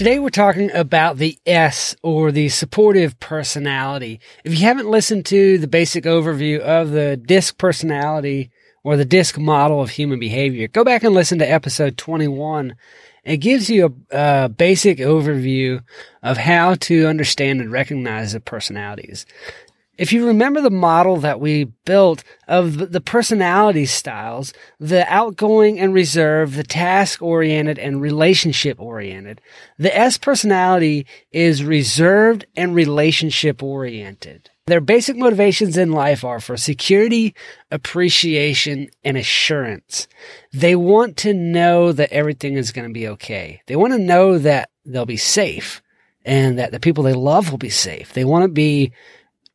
Today we're talking about the S or the supportive personality. If you haven't listened to the basic overview of the DISC personality or the DISC model of human behavior, go back and listen to episode 21. It gives you a, basic overview of how to understand and recognize the personalities. If you remember the model that we built of the personality styles, the outgoing and reserved, the task oriented and relationship oriented, the S personality is reserved and relationship oriented. Their basic motivations in life are for security, appreciation, and assurance. They want to know that everything is going to be okay. They want to know that they'll be safe and that the people they love will be safe. They want to be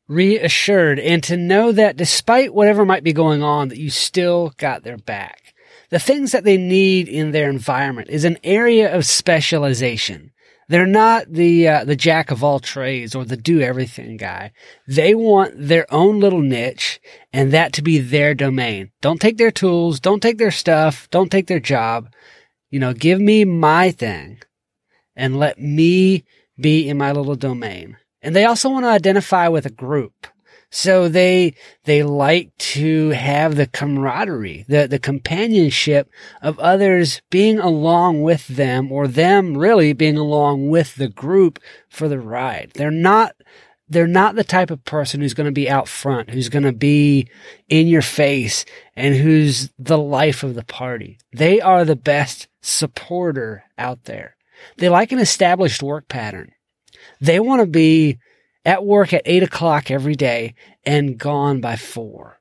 reassured and to know that despite whatever might be going on, that you still got their back. The things that they need in their environment is an area of specialization. They're not the uh, the jack of all trades or the do everything guy. They want their own little niche and that to be their domain. Don't take their tools, don't take their stuff, don't take their job. You know, give me my thing and let me be in my little domain. And they also want to identify with a group. So they, they like to have the camaraderie, the, the companionship of others being along with them or them really being along with the group for the ride. They're not, they're not the type of person who's going to be out front, who's going to be in your face and who's the life of the party. They are the best supporter out there. They like an established work pattern. They want to be at work at eight o'clock every day and gone by four.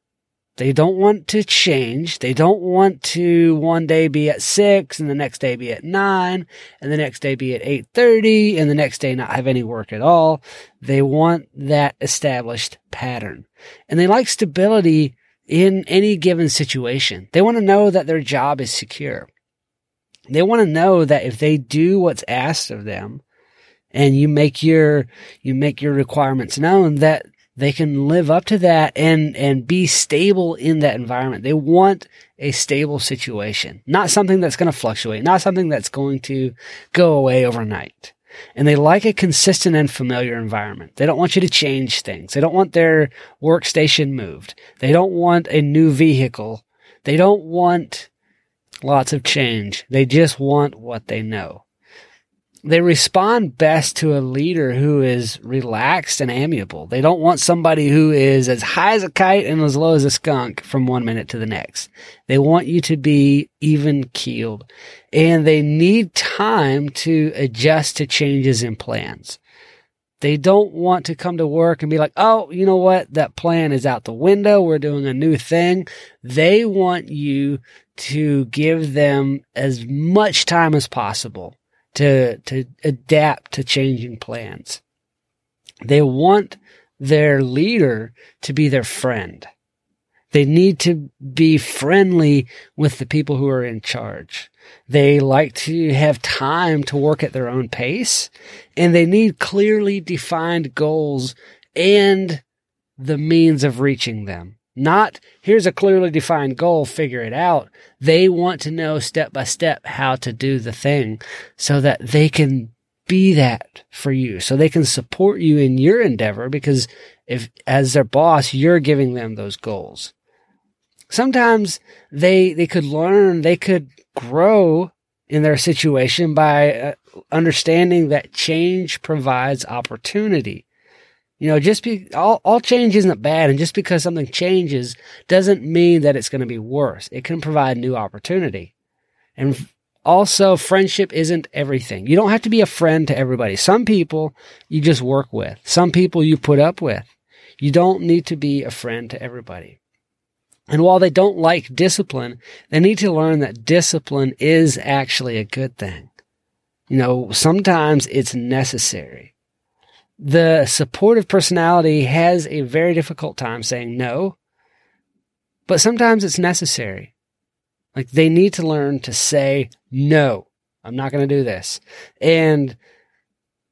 They don't want to change. They don't want to one day be at six and the next day be at nine and the next day be at 8.30 and the next day not have any work at all. They want that established pattern and they like stability in any given situation. They want to know that their job is secure. They want to know that if they do what's asked of them, and you make your, you make your requirements known that they can live up to that and, and be stable in that environment. They want a stable situation, not something that's going to fluctuate, not something that's going to go away overnight. And they like a consistent and familiar environment. They don't want you to change things. They don't want their workstation moved. They don't want a new vehicle. They don't want lots of change. They just want what they know they respond best to a leader who is relaxed and amiable. They don't want somebody who is as high as a kite and as low as a skunk from one minute to the next. They want you to be even keeled and they need time to adjust to changes in plans. They don't want to come to work and be like, Oh, you know what? That plan is out the window. We're doing a new thing. They want you to give them as much time as possible to, to adapt to changing plans. They want their leader to be their friend. They need to be friendly with the people who are in charge. They like to have time to work at their own pace and they need clearly defined goals and the means of reaching them. Not here's a clearly defined goal, figure it out. They want to know step by step how to do the thing so that they can be that for you. So they can support you in your endeavor because if as their boss, you're giving them those goals. Sometimes they, they could learn, they could grow in their situation by uh, understanding that change provides opportunity. You know, just be all, all change isn't bad. And just because something changes doesn't mean that it's going to be worse. It can provide new opportunity. And also friendship isn't everything. You don't have to be a friend to everybody. Some people you just work with. Some people you put up with. You don't need to be a friend to everybody. And while they don't like discipline, they need to learn that discipline is actually a good thing. You know, sometimes it's necessary. The supportive personality has a very difficult time saying no, but sometimes it's necessary. Like they need to learn to say no. I'm not going to do this. And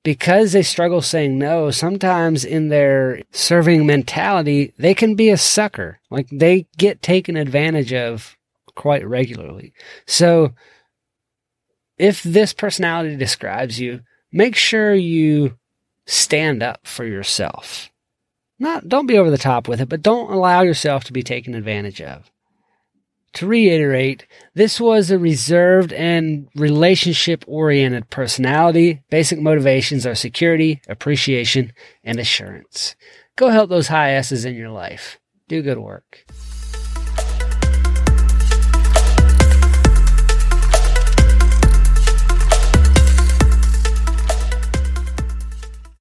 because they struggle saying no, sometimes in their serving mentality, they can be a sucker. Like they get taken advantage of quite regularly. So if this personality describes you, make sure you stand up for yourself. Not, don't be over the top with it, but don't allow yourself to be taken advantage of. To reiterate, this was a reserved and relationship oriented personality. Basic motivations are security, appreciation, and assurance. Go help those high S's in your life. Do good work.